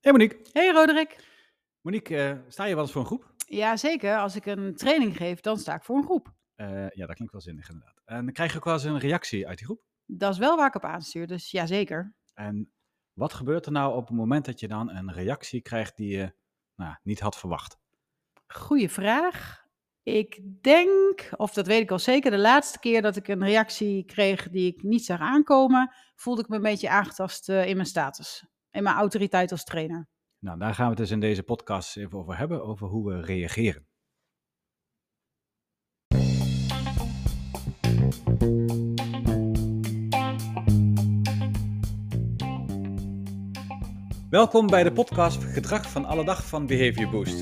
Hey Monique. Hey Roderick. Monique, eh, sta je wel eens voor een groep? Ja, zeker. Als ik een training geef, dan sta ik voor een groep. Eh, ja, dat klinkt wel zinnig inderdaad. En dan krijg je ook wel eens een reactie uit die groep. Dat is wel waar ik op aanstuur, dus ja, zeker. En wat gebeurt er nou op het moment dat je dan een reactie krijgt die je nou, niet had verwacht? Goeie vraag. Ik denk, of dat weet ik al zeker, de laatste keer dat ik een reactie kreeg die ik niet zag aankomen, voelde ik me een beetje aangetast eh, in mijn status. In mijn autoriteit als trainer. Nou, daar gaan we het dus in deze podcast even over hebben, over hoe we reageren. Welkom bij de podcast Gedrag van alle dag van Behavior Boost.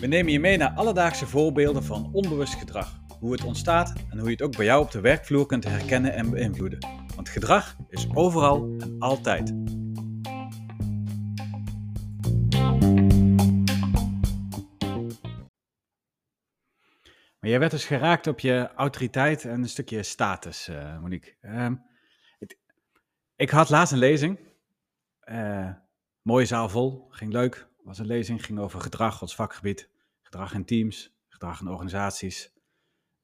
We nemen je mee naar alledaagse voorbeelden van onbewust gedrag, hoe het ontstaat en hoe je het ook bij jou op de werkvloer kunt herkennen en beïnvloeden. Want gedrag is overal en altijd. Jij werd dus geraakt op je autoriteit en een stukje status, uh, Monique. Het, ik had laatst een lezing. Uh, mooie zaal vol, ging leuk. Was een lezing, ging over gedrag, ons vakgebied. Gedrag in teams, gedrag in organisaties.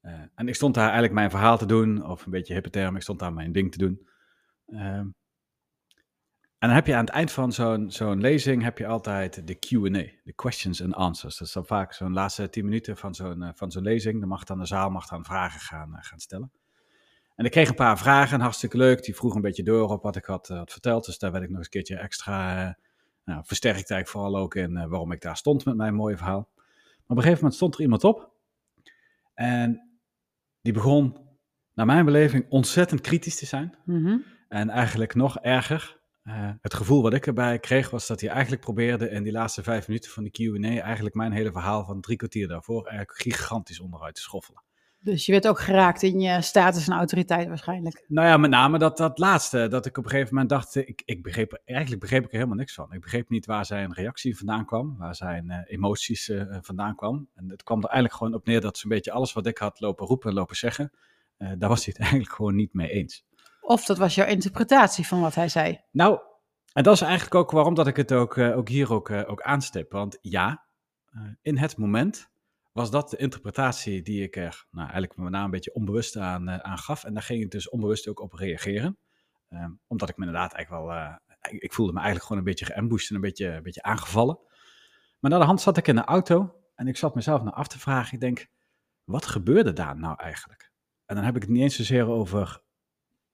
Uh, en ik stond daar eigenlijk mijn verhaal te doen, of een beetje hippe term, ik stond daar mijn ding te doen. Ehm, en dan heb je aan het eind van zo'n zo'n lezing heb je altijd de Q&A, de questions and answers. Dat is dan vaak zo'n laatste tien minuten van zo'n uh, van zo'n lezing. Dan mag dan de zaal mag dan vragen gaan, uh, gaan stellen. En ik kreeg een paar vragen, hartstikke leuk. Die vroeg een beetje door op wat ik had, had verteld. Dus daar werd ik nog eens een keertje extra nou, versterkt eigenlijk vooral ook in waarom ik daar stond met mijn mooie verhaal. Maar op een gegeven moment stond er iemand op. En die begon, naar mijn beleving, ontzettend kritisch te zijn. Mm -hmm. En eigenlijk nog erger, uh, het gevoel wat ik erbij kreeg was dat hij eigenlijk probeerde in die laatste vijf minuten van de Q&A eigenlijk mijn hele verhaal van drie kwartier daarvoor eigenlijk gigantisch onderuit te schoffelen. Dus je werd ook geraakt in je status en autoriteit waarschijnlijk. Nou ja, met name dat, dat laatste, dat ik op een gegeven moment dacht, ik, ik begreep, eigenlijk begreep ik er helemaal niks van. Ik begreep niet waar zijn reactie vandaan kwam, waar zijn uh, emoties uh, vandaan kwam. En het kwam er eigenlijk gewoon op neer dat zo'n beetje alles wat ik had lopen roepen en lopen zeggen, uh, daar was hij het eigenlijk gewoon niet mee eens. Of dat was jouw interpretatie van wat hij zei? Nou, en dat is eigenlijk ook waarom dat ik het ook, uh, ook hier ook, uh, ook aanstip. Want ja, uh, in het moment was dat de interpretatie die ik er nou, eigenlijk met name een beetje onbewust aan, aan gaf. En daar ging ik dus onbewust ook op reageren. Um, omdat ik me inderdaad eigenlijk wel, ik, voelde me eigenlijk gewoon een beetje geambushed en een beetje, een beetje aangevallen. Maar naar de hand zat ik in de auto en ik zat mezelf naar af te vragen. Ik denk, wat gebeurde daar nou eigenlijk? En dan heb ik het niet eens zozeer over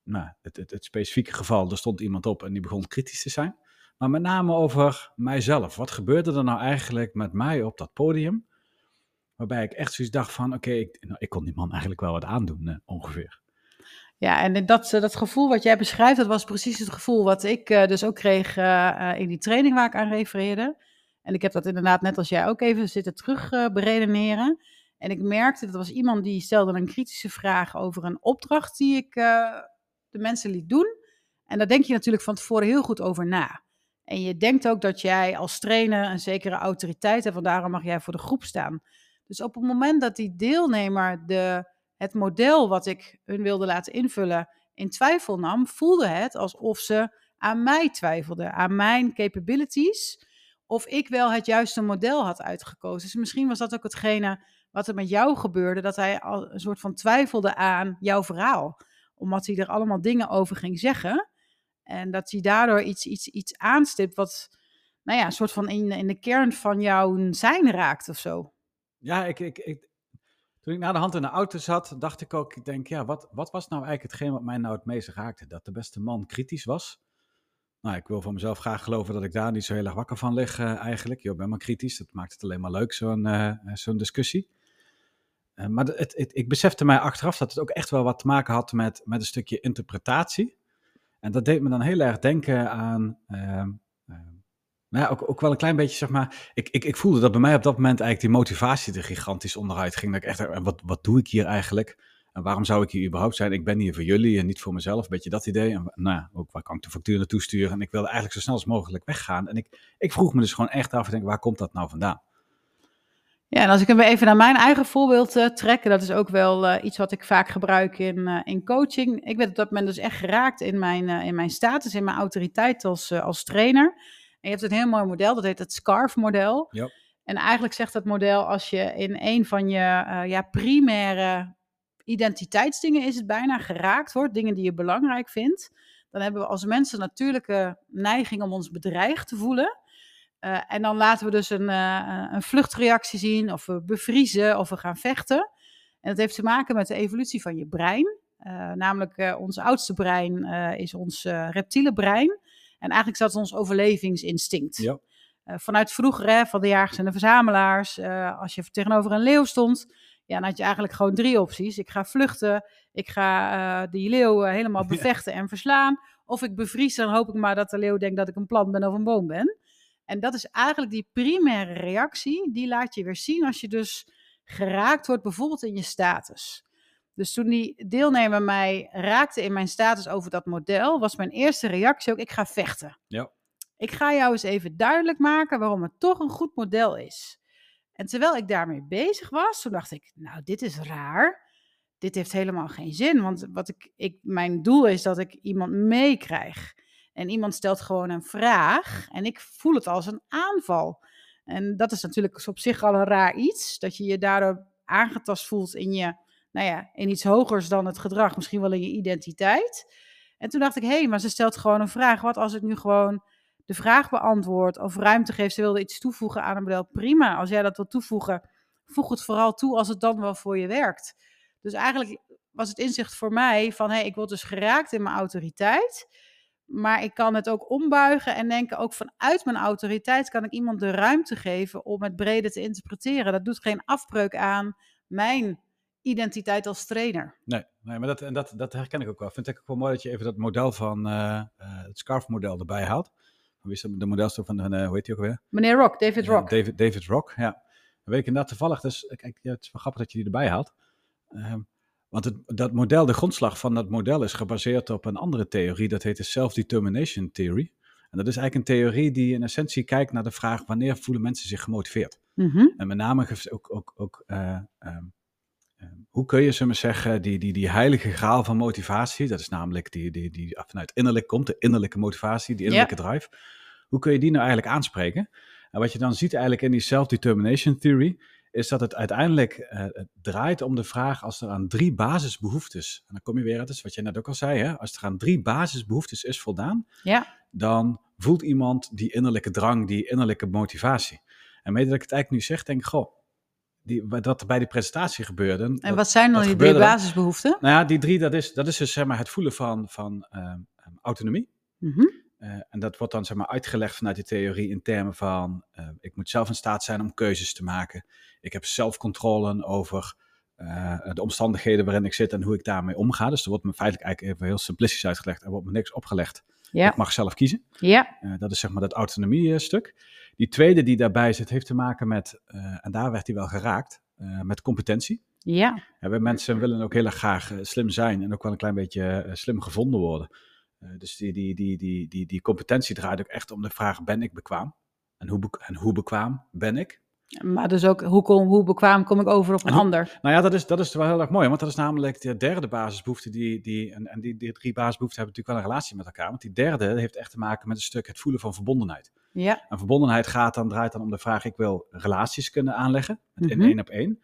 nou, het, het, het, specifieke geval, er stond iemand op en die begon kritisch te zijn. Maar met name over mijzelf. Wat gebeurde er nou eigenlijk met mij op dat podium? Waarbij ik echt zoiets dacht van, oké, ik, nou, ik kon die man eigenlijk wel wat aandoen, eh, ongeveer. Ja, en dat, dat gevoel wat jij beschrijft, dat was precies het gevoel wat ik uh, dus ook kreeg uh, in die training waar ik aan refereerde. En ik heb dat inderdaad net als jij ook even zitten terug beredeneren. En ik merkte, dat was iemand die stelde een kritische vraag over een opdracht die ik de mensen liet doen. En daar denk je natuurlijk van tevoren heel goed over na. En je denkt ook dat jij als trainer een zekere autoriteit hebt, want daarom mag jij voor de groep staan. Dus op het moment dat die deelnemer de, het model wat ik hun wilde laten invullen in twijfel nam, voelde het alsof ze aan mij twijfelde, aan mijn capabilities, of ik wel het juiste model had uitgekozen. Dus misschien was dat ook hetgene wat er met jou gebeurde, dat hij een soort van twijfelde aan jouw verhaal omdat hij er allemaal dingen over ging zeggen. En dat hij daardoor iets, iets, iets aanstipt wat, nou ja, een soort van in, in de kern van jouw zijn raakt of zo. Ja, ik, ik, ik, toen ik naar de hand in de auto zat, dacht ik ook, ik denk, ja, wat, wat was nou eigenlijk hetgeen wat mij nou het meest raakte? Dat de beste man kritisch was. Nou, ik wil van mezelf graag geloven dat ik daar niet zo heel erg wakker van lig uh, eigenlijk. Ik ben maar kritisch, dat maakt het alleen maar leuk, zo'n uh, zo'n discussie. Uh, maar het, ik besefte mij achteraf dat het ook echt wel wat te maken had met, met een stukje interpretatie. En dat deed me dan heel erg denken aan. Uh, uh, nou ja, ook, ook wel een klein beetje, zeg maar. Ik, ik, ik voelde dat bij mij op dat moment eigenlijk die motivatie er gigantisch onderuit ging. Dat ik echt, wat, wat doe ik hier eigenlijk? En waarom zou ik hier überhaupt zijn? Ik ben hier voor jullie en niet voor mezelf. Beetje dat idee. En nou ook waar kan ik de factuur naartoe sturen? En ik wilde eigenlijk zo snel als mogelijk weggaan. En ik, ik vroeg me dus gewoon echt af, denk, waar komt dat nou vandaan? Ja, en als ik hem even naar mijn eigen voorbeeld uh, trek, dat is ook wel uh, iets wat ik vaak gebruik in, uh, in coaching. Ik werd op dat moment dus echt geraakt in mijn, in mijn status, in mijn autoriteit als, als trainer. En je hebt een heel mooi model, dat heet het SCARF-model. Ja. En eigenlijk zegt dat model, als je in een van je eh, ja, primaire identiteitsdingen is het bijna geraakt wordt, dingen die je belangrijk vindt, dan hebben we als mensen natuurlijke neiging om ons bedreigd te voelen. Uh, en dan laten we dus een, uh, een vluchtreactie zien, of we bevriezen, of we gaan vechten. En dat heeft te maken met de evolutie van je brein. Uh, namelijk, ons oudste brein is ons reptiele brein. En eigenlijk is dat ons overlevingsinstinct. Ja. vanuit vroeger, hè, van de jagers en de verzamelaars, als je tegenover een leeuw stond, ja, dan had je eigenlijk gewoon drie opties. Ik ga vluchten, ik ga die leeuw helemaal bevechten en verslaan. Of ik bevries, dan hoop ik maar dat de leeuw denkt dat ik een plant ben of een boom ben. En dat is eigenlijk die primaire reactie, die laat je weer zien als je dus geraakt wordt, bijvoorbeeld in je status. Dus toen die deelnemer mij raakte in mijn status over dat model, was mijn eerste reactie ook: ik ga vechten. Ja. Ik ga jou eens even duidelijk maken waarom het toch een goed model is. En terwijl ik daarmee bezig was, toen dacht ik, nou, dit is raar. Dit heeft helemaal geen zin, want wat ik, ik, mijn doel is dat ik iemand meekrijg. En iemand stelt gewoon een vraag en ik voel het als een aanval. En dat is natuurlijk op zich al een raar iets, dat je je daardoor aangetast voelt in je, nou ja, in iets hogers dan het gedrag, misschien wel in je identiteit. En toen dacht ik, hé, hey, maar ze stelt gewoon een vraag. Wat als ik nu gewoon de vraag beantwoord of ruimte geeft, ze wilde iets toevoegen aan een model, prima. Als jij dat wil toevoegen, voeg het vooral toe als het dan wel voor je werkt. Dus eigenlijk was het inzicht voor mij van, hé, hey, ik word dus geraakt in mijn autoriteit, maar ik kan het ook ombuigen en denken, ook vanuit mijn autoriteit kan ik iemand de ruimte geven om het breder te interpreteren. Dat doet geen afbreuk aan mijn identiteit als trainer. Nee, nee maar dat, en dat, dat herken ik ook wel. Vind ik ook wel mooi dat je even dat model van uh, uh, het SCARF-model erbij haalt wie is de modelstuk van, uh, hoe heet hij ook weer? Meneer Rock, David Rock. David, David Rock, ja. Weet ik inderdaad toevallig, dus kijk, ja, het is wel grappig dat je die erbij haalt. Um, want het, dat model, de grondslag van dat model is gebaseerd op een andere theorie, dat heet de Self-Determination Theory. En dat is eigenlijk een theorie die in essentie kijkt naar de vraag wanneer voelen mensen zich gemotiveerd. Mm -hmm. En met name ook, ook, ook uh, um, um, hoe kun je, ze maar zeggen, die, die, die heilige graal van motivatie, dat is namelijk die, die, die vanuit innerlijk komt, de innerlijke motivatie, die innerlijke yeah. drive. Hoe kun je die nou eigenlijk aanspreken? En wat je dan ziet eigenlijk in die self-determination theory, is dat het uiteindelijk uh, het draait om de vraag als er aan drie basisbehoeftes, en dan kom je weer, dat is wat je net ook al zei, hè, als er aan drie basisbehoeftes is voldaan, ja. dan voelt iemand die innerlijke drang, die innerlijke motivatie. En mede dat ik het eigenlijk nu zeg, denk ik, goh, die, wat er bij die presentatie gebeurde. En dat, wat zijn dan die drie basisbehoeften? Nou ja, die drie, dat is, dat is dus zeg maar het voelen van, van uh, autonomie. Mm -hmm. Uh, en dat wordt dan zeg maar uitgelegd vanuit die theorie in termen van uh, ik moet zelf in staat zijn om keuzes te maken. Ik heb zelfcontrole over uh, de omstandigheden waarin ik zit en hoe ik daarmee omga. Dus er wordt me feitelijk eigenlijk even heel simplistisch uitgelegd. Er wordt me niks opgelegd. Ja. Ik mag zelf kiezen. Ja. dat is zeg maar dat autonomie stuk. Die tweede die daarbij zit heeft te maken met, en daar werd hij wel geraakt, met competentie. Ja. we mensen willen ook heel erg graag slim zijn en ook wel een klein beetje slim gevonden worden. Uh, dus die, die, die, die, die, die competentie draait ook echt om de vraag: ben ik bekwaam? En hoe, be en hoe bekwaam ben ik? Maar dus ook hoe, kom, hoe bekwaam kom ik over op een hoe, ander? Nou ja, dat is, dat is wel heel erg mooi, want dat is namelijk de derde basisbehoefte. Die, die, en en die, die drie basisbehoeften hebben natuurlijk wel een relatie met elkaar. Want die derde heeft echt te maken met een stuk het voelen van verbondenheid. Ja. En verbondenheid gaat dan, draait dan om de vraag: ik wil relaties kunnen aanleggen, in Mhm. één op één.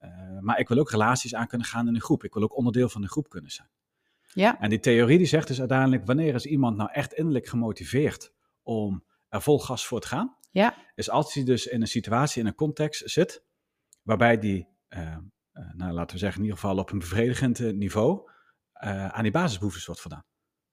Uh, maar ik wil ook relaties aan kunnen gaan in een groep. Ik wil ook onderdeel van een groep kunnen zijn. Ja. En die theorie die zegt dus uiteindelijk, wanneer is iemand nou echt innerlijk gemotiveerd om er vol gas voor te gaan? Ja. Is als hij dus in een situatie, in een context zit, waarbij die, uh, uh, nou laten we zeggen in ieder geval op een bevredigend niveau, uh, aan die basisbehoeftes wordt voldaan.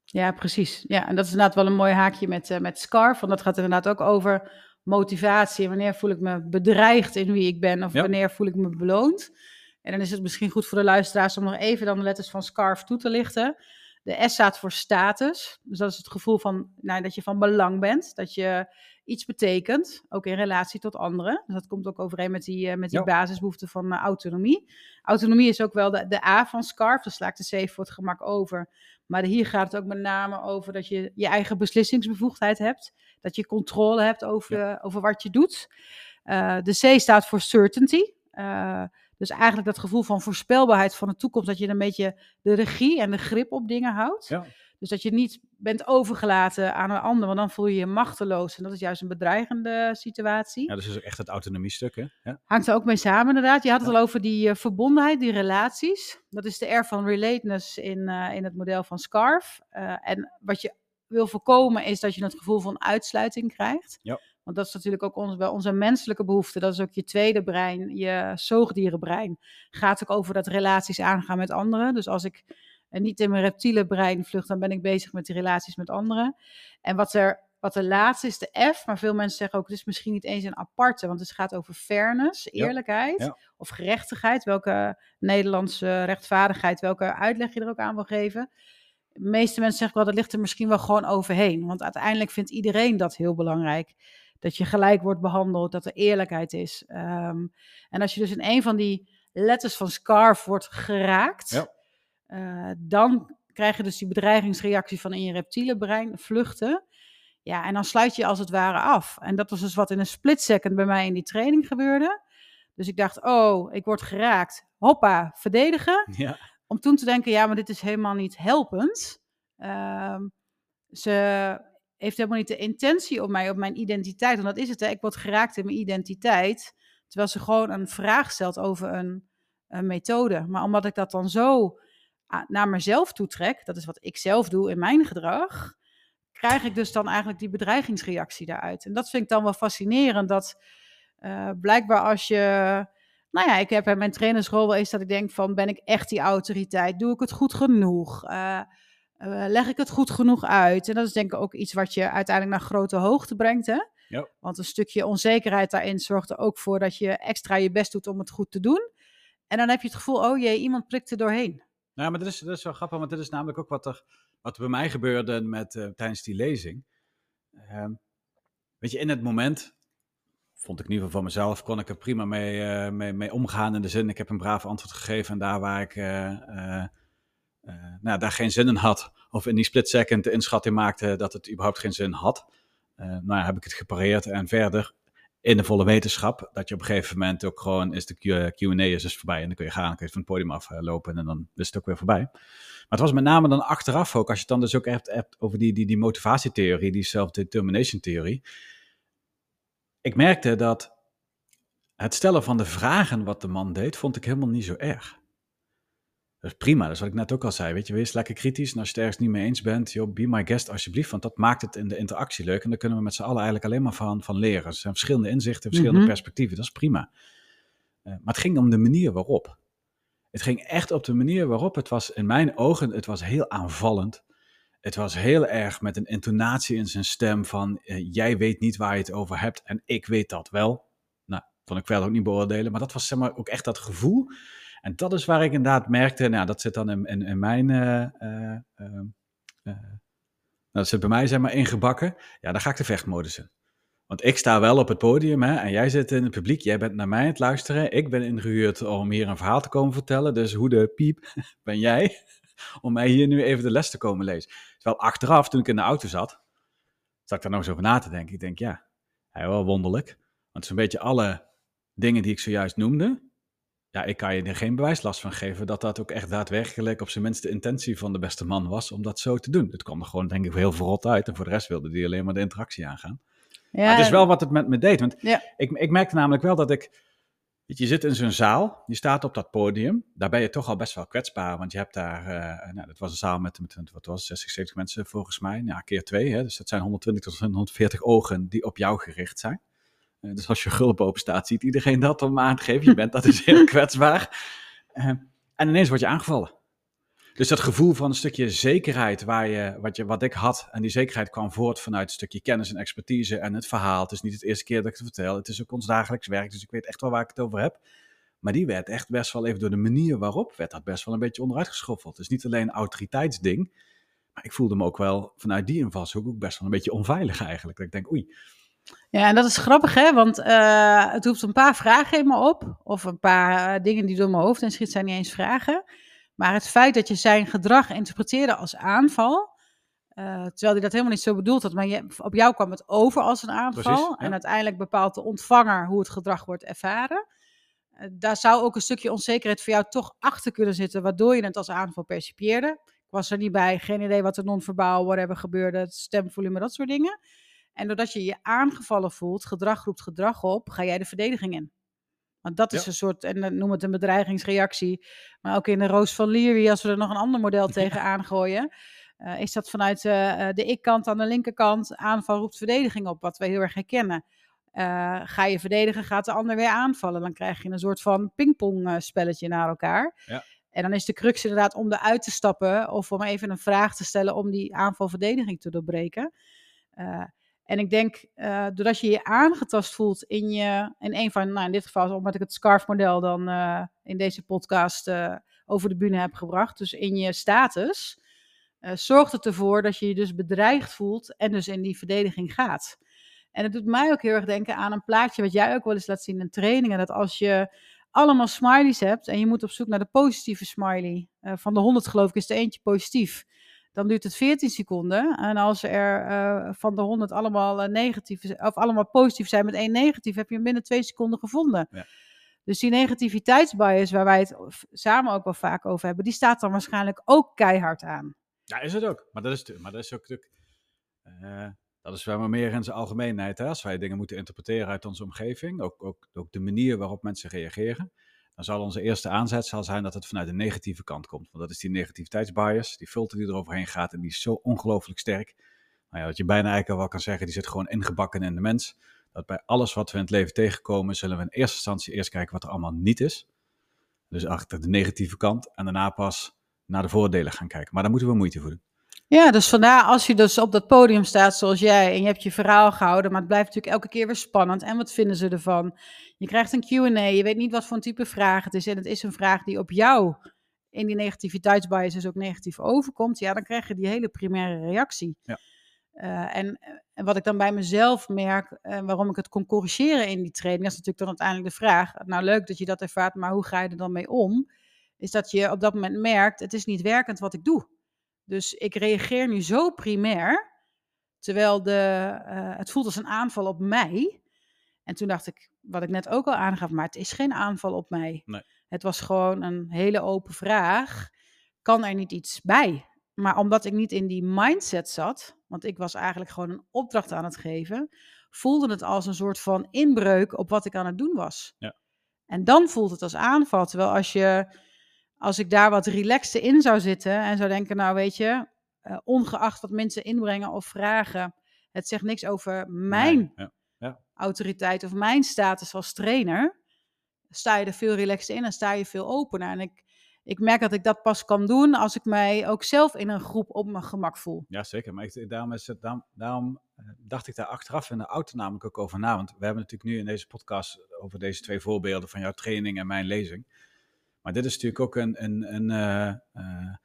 Ja, precies. Ja, en dat is inderdaad wel een mooi haakje met, uh, met SCARF, want dat gaat inderdaad ook over motivatie. Wanneer voel ik me bedreigd in wie ik ben of Ja. wanneer voel ik me beloond? En dan is het misschien goed voor de luisteraars om nog even dan de letters van SCARF toe te lichten. De S staat voor status. Dus dat is het gevoel van nou, dat je van belang bent. Dat je iets betekent, ook in relatie tot anderen. Dus dat komt ook overeen met die, uh, met die Ja. basisbehoefte van uh, autonomie. Autonomie is ook wel de, de A van SCARF. Dus sla ik de C voor het gemak over. Maar hier gaat het ook met name over dat je je eigen beslissingsbevoegdheid hebt. Dat je controle hebt over, over wat je doet. Uh, de C staat voor certainty. Dus eigenlijk dat gevoel van voorspelbaarheid van de toekomst, dat je een beetje de regie en de grip op dingen houdt. Ja. Dus dat je niet bent overgelaten aan een ander, want dan voel je je machteloos. En dat is juist een bedreigende situatie. Ja, dus is ook echt het autonomiestuk, hè? Ja. Hangt er ook mee samen, inderdaad. Je had het al over die uh, verbondenheid, die relaties. Dat is de R van relateness in, uh, in het model van SCARF. Uh, en wat je wil voorkomen is dat je het gevoel van uitsluiting krijgt. Ja. Want dat is natuurlijk ook ons, wel onze menselijke behoefte. Dat is ook je tweede brein, je zoogdierenbrein. Gaat ook over dat relaties aangaan met anderen. Dus als ik en niet in mijn reptiele brein vlucht, dan ben ik bezig met die relaties met anderen. En wat er, wat de laatste is, de F, maar veel mensen zeggen ook, het is misschien niet eens een aparte, want het gaat over fairness, eerlijkheid ja. of gerechtigheid, welke Nederlandse rechtvaardigheid, welke uitleg je er ook aan wil geven. De meeste mensen zeggen wel, dat ligt er misschien wel gewoon overheen, want uiteindelijk vindt iedereen dat heel belangrijk. Dat je gelijk wordt behandeld, dat er eerlijkheid is. Um, en als je dus in een van die letters van SCARF wordt geraakt, Ja. uh, dan krijg je dus die bedreigingsreactie van in je reptiele brein, vluchten. Ja, en dan sluit je als het ware af. En dat was dus wat in een split second bij mij in die training gebeurde. Dus ik dacht, oh, ik word geraakt. Hoppa, verdedigen. Ja. Om toen te denken, ja, maar dit is helemaal niet helpend. Uh, ze heeft helemaal niet de intentie op mij, op mijn identiteit. En dat is het, hè. ik word geraakt in mijn identiteit. Terwijl ze gewoon een vraag stelt over een, methode. Maar omdat ik dat dan zo naar mezelf toetrek, dat is wat ik zelf doe in mijn gedrag, krijg ik dus dan eigenlijk die bedreigingsreactie daaruit. En dat vind ik dan wel fascinerend, dat uh, blijkbaar als je, nou ja, ik heb in mijn trainersrol wel eens dat ik denk van, ben ik echt die autoriteit? Doe ik het goed genoeg? Uh, uh, leg ik het goed genoeg uit? En dat is denk ik ook iets wat je uiteindelijk naar grote hoogte brengt, hè? Ja. Want een stukje onzekerheid daarin zorgt er ook voor dat je extra je best doet om het goed te doen. En dan heb je het gevoel, oh jee, iemand prikt er doorheen. Nou, maar dat is, dat is wel grappig, want dit is namelijk ook wat er, wat er bij mij gebeurde met, uh, tijdens die lezing. Uh, weet je, in het moment, vond ik in ieder geval van mezelf, kon ik er prima mee, uh, mee, mee, omgaan. In de zin, ik heb een braaf antwoord gegeven en daar waar ik nou, daar geen zin in had, of in die split second de inschatting maakte dat het überhaupt geen zin had, nou ja, heb ik het gepareerd en verder in de volle wetenschap. Dat je op een gegeven moment ook gewoon is de Q&A is dus voorbij. En dan kun je gaan, dan kun je van het podium aflopen en dan is het ook weer voorbij. Maar het was met name dan achteraf ook, als je het dan dus ook hebt, hebt over die, die, die motivatietheorie, die self-determination theorie. Ik merkte dat het stellen van de vragen wat de man deed, vond ik helemaal niet zo erg. Dat is prima, dat is wat ik net ook al zei. Weet je, wees lekker kritisch. En als je het ergens niet mee eens bent, joh, be my guest alsjeblieft. Want dat maakt het in de interactie leuk. En daar kunnen we met z'n allen eigenlijk alleen maar van, van leren. Er zijn verschillende inzichten, verschillende Mhm. perspectieven. Dat is prima. Eh, maar het ging om de manier waarop. Het ging echt op de manier waarop. Het was in mijn ogen, het was heel aanvallend. Het was heel erg met een intonatie in zijn stem van... eh, jij weet niet waar je het over hebt en ik weet dat wel. Nou, kon ik verder ook niet beoordelen. Maar dat was zeg maar ook echt dat gevoel... En dat is waar ik inderdaad merkte, nou, dat zit dan in, in, in mijn, uh, uh, uh, nou, dat zit bij mij zeg maar ingebakken. Ja, dan ga ik de vechtmodus in. Want ik sta wel op het podium hè, en jij zit in het publiek, jij bent naar mij aan het luisteren. Ik ben ingehuurd om hier een verhaal te komen vertellen, dus hoe de piep ben jij om mij hier nu even de les te komen lezen. Terwijl achteraf, toen ik in de auto zat, zat ik daar nog eens over na te denken. Ik denk, ja, hij wel wonderlijk. Want zo'n beetje alle dingen die ik zojuist noemde, ja, ik kan je er geen bewijslast van geven dat dat ook echt daadwerkelijk op zijn minst de intentie van de beste man was om dat zo te doen. Het kwam er gewoon denk ik heel verrot uit en voor de rest wilde die alleen maar de interactie aangaan. Ja, maar het is wel wat het met me deed, want Ja. ik, ik merkte namelijk wel dat ik, weet je, je zit in zo'n zaal, je staat op dat podium, daar ben je toch al best wel kwetsbaar, want je hebt daar, uh, nou, dat was een zaal met, met wat was het, 60, 70 mensen volgens mij, ja, keer twee, hè, dus dat zijn 120 tot 140 ogen die op jou gericht zijn. Uh, dus als je gulp open staat, ziet iedereen dat om aan te geven. Je bent dat is heel kwetsbaar. Uh, en ineens word je aangevallen. Dus dat gevoel van een stukje zekerheid, waar je, wat, je, wat ik had, en die zekerheid kwam voort vanuit een stukje kennis en expertise en het verhaal. Het is niet het eerste keer dat ik het vertel, het is ook ons dagelijks werk, dus ik weet echt wel waar ik het over heb. Maar die werd echt best wel even door de manier waarop, werd dat best wel een beetje onderuit geschoffeld. Het is niet alleen een autoriteitsding, maar ik voelde me ook wel vanuit die invalshoek ook best wel een beetje onveilig eigenlijk. Dat ik denk, oei, Ja, en dat is grappig, hè? Want uh, het roept een paar vragen in me op. Of een paar uh, dingen die door mijn hoofd en schiet zijn niet eens vragen. Maar het feit dat je zijn gedrag interpreteerde als aanval. Uh, terwijl hij dat helemaal niet zo bedoeld had. Maar je, op jou kwam het over als een aanval. Precies, ja. En uiteindelijk bepaalt de ontvanger hoe het gedrag wordt ervaren. eh, daar zou ook een stukje onzekerheid voor jou toch achter kunnen zitten, waardoor je het als aanval percipieerde. Ik was er niet bij, geen idee wat er non-verbaal, whatever gebeurde, het stemvolume, dat soort dingen. En doordat je je aangevallen voelt, gedrag roept gedrag op, ga jij de verdediging in. Want dat is Ja. een soort, en dan noem het een bedreigingsreactie, maar ook in de Roos van Leary, als we er nog een ander model tegenaan gooien, eh, is dat vanuit eh, eh, de ik-kant aan de linkerkant, aanval roept verdediging op, wat we heel erg herkennen. Ga je verdedigen, gaat de ander weer aanvallen. Dan krijg je een soort van pingpong spelletje naar elkaar. Ja. En dan is de crux inderdaad om eruit te stappen of om even een vraag te stellen om die aanval-verdediging te doorbreken. En ik denk, eh, doordat je je aangetast voelt in, je, in een van, nou in dit geval, omdat ik het SCARF-model dan eh, in deze podcast eh, over de bühne heb gebracht, dus in je status, zorgt het ervoor dat je je dus bedreigd voelt en dus in die verdediging gaat. En het doet mij ook heel erg denken aan een plaatje wat jij ook wel eens laat zien in trainingen, dat als je allemaal smileys hebt en je moet op zoek naar de positieve smiley, van de 100 geloof ik is er eentje positief, dan duurt het 14 seconden. En als er eh, van de 100 allemaal, eh, negatief, of allemaal positief zijn met één negatief, heb je hem binnen twee seconden gevonden. Ja. Dus die negativiteitsbias, waar wij het samen ook wel vaak over hebben, die staat dan waarschijnlijk ook keihard aan. Ja, is het ook. Maar dat is, maar dat is ook natuurlijk... eh, dat is wel maar meer in zijn algemeenheid. Hè? Als wij dingen moeten interpreteren uit onze omgeving, ook, ook, ook de manier waarop mensen reageren, dan zal onze eerste aanzet zal zijn dat het vanuit de negatieve kant komt. Want dat is die negativiteitsbias, die filter die eroverheen gaat en die is zo ongelooflijk sterk. Nou ja, dat je bijna eigenlijk al wel kan zeggen, die zit gewoon ingebakken in de mens. Dat bij alles wat we in het leven tegenkomen, zullen we in eerste instantie eerst kijken wat er allemaal niet is. Dus achter de negatieve kant en daarna pas naar de voordelen gaan kijken. Maar daar moeten we moeite voor doen. Ja, dus vandaar als je dus op dat podium staat zoals jij en je hebt je verhaal gehouden, maar het blijft natuurlijk elke keer weer spannend. En wat vinden ze ervan? Je krijgt een Q&A, je weet niet wat voor een type vraag het is en het is een vraag die op jou in die negativiteitsbias dus ook negatief overkomt. Ja, dan krijg je die hele primaire reactie. Ja. Eh, en, en wat ik dan bij mezelf merk, en waarom ik het kon corrigeren in die training, dat is natuurlijk dan uiteindelijk de vraag. Nou, leuk dat je dat ervaart, maar hoe ga je er dan mee om? Is dat je op dat moment merkt, het is niet werkend wat ik doe. Dus ik reageer nu zo primair, terwijl de, eh, het voelt als een aanval op mij. En toen dacht ik, wat ik net ook al aangaf, maar het is geen aanval op mij. Nee. Het was gewoon een hele open vraag. Kan er niet iets bij? Maar omdat ik niet in die mindset zat, want ik was eigenlijk gewoon een opdracht aan het geven, voelde het als een soort van inbreuk op wat ik aan het doen was. Ja. En dan voelt het als aanval. Terwijl als je, als ik daar wat relaxter in zou zitten en zou denken, nou weet je, eh, ongeacht wat mensen inbrengen of vragen, het zegt niks over mijn Nee, ja. autoriteit of mijn status als trainer, sta je er veel relaxter in en sta je veel opener. En ik, ik merk dat ik dat pas kan doen als ik mij ook zelf in een groep op mijn gemak voel. Ja, zeker. Maar ik, daarom, is het, daarom, daarom eh, dacht ik daar achteraf in de auto namelijk ook over na. Want we hebben natuurlijk nu in deze podcast over deze twee voorbeelden van jouw training en mijn lezing. Maar dit is natuurlijk ook een, een, een, eh, eh,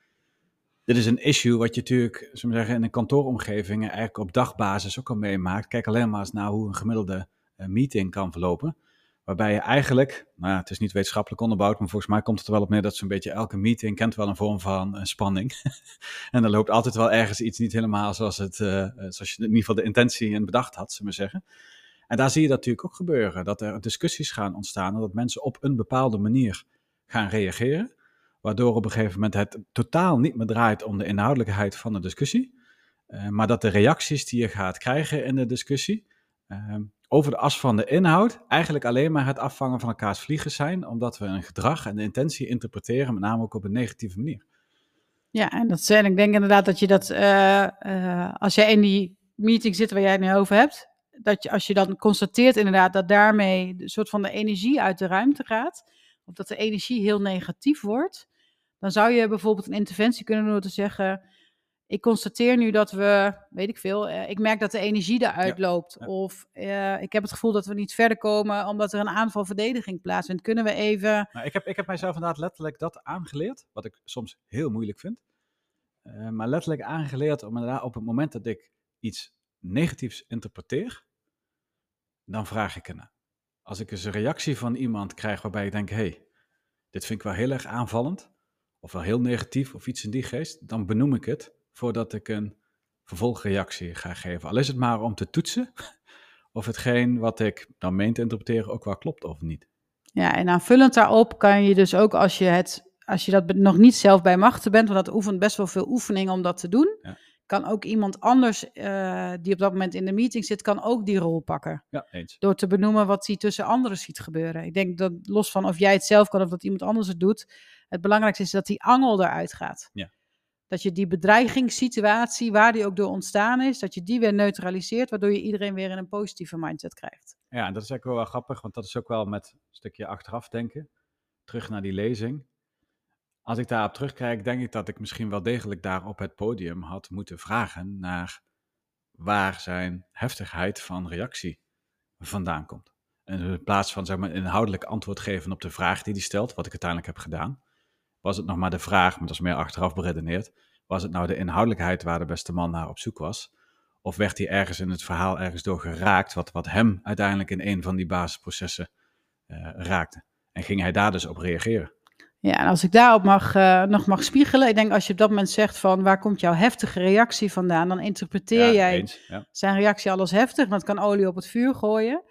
dit is een issue wat je natuurlijk zullen we zeggen, in een kantooromgeving eigenlijk op dagbasis ook al meemaakt. Kijk alleen maar eens naar hoe een gemiddelde eh, meeting kan verlopen. Waarbij je eigenlijk, nou het is niet wetenschappelijk onderbouwd, maar volgens mij komt het er wel op neer dat zo'n beetje elke meeting kent wel een vorm van spanning. en er loopt altijd wel ergens iets niet helemaal zoals, het, zoals je in ieder geval de intentie en bedacht had, zullen we zeggen. En daar zie je dat natuurlijk ook gebeuren, dat er discussies gaan ontstaan en dat mensen op een bepaalde manier gaan reageren. Waardoor op een gegeven moment het totaal niet meer draait om de inhoudelijkheid van de discussie. eh, maar dat de reacties die je gaat krijgen in de discussie ehm, over de as van de inhoud eigenlijk alleen maar het afvangen van elkaars vliegen zijn. Omdat we een gedrag en de intentie interpreteren, met name ook op een negatieve manier. Ja, en dat zijn, ik denk inderdaad dat je dat, eh, eh, als jij in die meeting zit waar jij het nu over hebt, dat je, als je dan constateert inderdaad dat daarmee de soort van de energie uit de ruimte gaat, of dat de energie heel negatief wordt, dan zou je bijvoorbeeld een interventie kunnen doen door te zeggen, ik constateer nu dat we, weet ik veel, eh, ik merk dat de energie eruit Ja, loopt. ja. Of eh, ik heb het gevoel dat we niet verder komen omdat er een aanval-verdediging plaatsvindt. Kunnen we even Nou, ik, heb, ik heb mijzelf inderdaad letterlijk dat aangeleerd, wat ik soms heel moeilijk vind. Eh, maar letterlijk aangeleerd om inderdaad op het moment dat ik iets negatiefs interpreteer, dan vraag ik ernaar. Als ik eens een reactie van iemand krijg waarbij ik denk, hé, hey, dit vind ik wel heel erg aanvallend, of wel heel negatief, of iets in die geest, dan benoem ik het voordat ik een vervolgreactie ga geven. Al is het maar om te toetsen of hetgeen wat ik dan meen te interpreteren ook wel klopt of niet. Ja, en aanvullend daarop kan je dus ook als je, het, als je dat nog niet zelf bij machten bent, want dat oefent best wel veel oefening om dat te doen, Ja. Kan ook iemand anders eh, die op dat moment in de meeting zit, kan ook die rol pakken. Ja, eens. Door te benoemen wat hij tussen anderen ziet gebeuren. Ik denk dat los van of jij het zelf kan of dat iemand anders het doet, het belangrijkste is dat die angel eruit gaat. Ja. Dat je die bedreigingssituatie, waar die ook door ontstaan is, dat je die weer neutraliseert, waardoor je iedereen weer in een positieve mindset krijgt. Ja, en dat is ook wel grappig, want dat is ook wel met een stukje achteraf denken. Terug naar die lezing. Als ik daarop terugkijk, denk ik dat ik misschien wel degelijk daar op het podium had moeten vragen naar waar zijn heftigheid van reactie vandaan komt. En in plaats van zeg maar, een inhoudelijk antwoord geven op de vraag die hij stelt, wat ik uiteindelijk heb gedaan, was het nog maar de vraag, maar dat is meer achteraf beredeneerd, was het nou de inhoudelijkheid waar de beste man naar op zoek was? Of werd hij ergens in het verhaal ergens door geraakt, wat, wat hem uiteindelijk in een van die basisprocessen eh, raakte? En ging hij daar dus op reageren? Ja, en als ik daarop mag, eh, nog mag spiegelen, ik denk als je op dat moment zegt van waar komt jouw heftige reactie vandaan, dan interpreteer Ja, jij eens, ja. zijn reactie alles heftig, want het kan olie op het vuur gooien.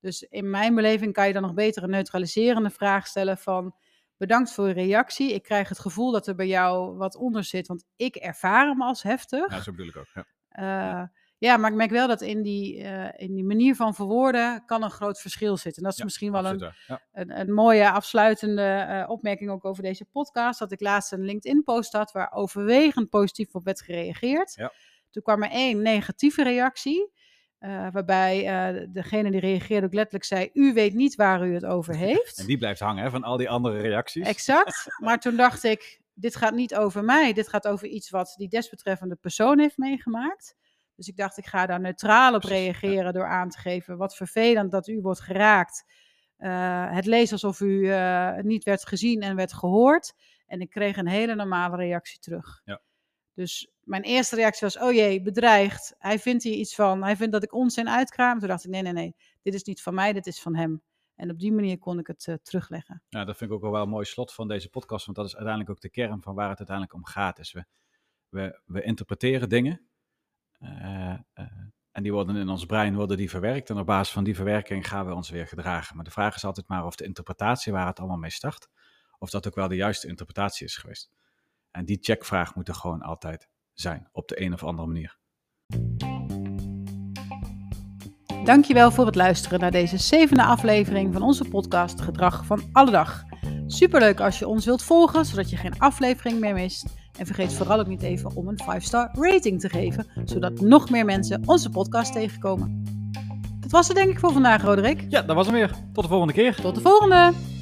Dus in mijn beleving kan je dan nog beter een neutraliserende vraag stellen van bedankt voor je reactie. Ik krijg het gevoel dat er bij jou wat onder zit, want ik ervaar hem als heftig. ja, zo bedoel ik ook. Ja. Eh, ja, maar ik merk wel dat in die, eh, in die manier van verwoorden kan een groot verschil zitten. En dat is Ja, misschien wel een, ja. een, een mooie afsluitende eh, opmerking ook over deze podcast. Dat ik laatst een LinkedIn-post had waar overwegend positief op werd gereageerd. Ja. Toen kwam er één negatieve reactie. eh, waarbij degene die reageerde ook letterlijk zei: U weet niet waar u het over heeft. En die blijft hangen hè, van al die andere reacties. Exact. Maar toen dacht ik: Dit gaat niet over mij. Dit gaat over iets wat die desbetreffende persoon heeft meegemaakt. Dus ik dacht: Ik ga daar neutraal op reageren door aan te geven: Wat vervelend dat u wordt geraakt. Eh, het leest alsof u eh, niet werd gezien en werd gehoord. En ik kreeg een hele normale reactie terug. Ja. Dus mijn eerste reactie was: Oh jee, bedreigd. Hij vindt hier iets van. Hij vindt dat ik onzin uitkraam. Toen dacht ik: Nee, nee, nee. Dit is niet van mij, dit is van hem. En op die manier kon ik het eh, terugleggen. Ja, dat vind ik ook wel een mooi slot van deze podcast, want dat is uiteindelijk ook de kern van waar het uiteindelijk om gaat. Is we, we, we interpreteren dingen en die worden in ons brein worden die verwerkt en op basis van die verwerking gaan we ons weer gedragen. Maar de vraag is altijd maar of de interpretatie waar het allemaal mee start, of dat ook wel de juiste interpretatie is geweest. En die checkvraag moet er gewoon altijd zijn, op de een of andere manier. Dankjewel voor het luisteren naar deze zevende aflevering van onze podcast Gedrag van Alle Dag. Superleuk als je ons wilt volgen, zodat je geen aflevering meer mist. En vergeet vooral ook niet even om een 5-star rating te geven, zodat nog meer mensen onze podcast tegenkomen. Dat was het denk ik voor vandaag, Roderick. Ja, dat was hem weer. Tot de volgende keer. Tot de volgende!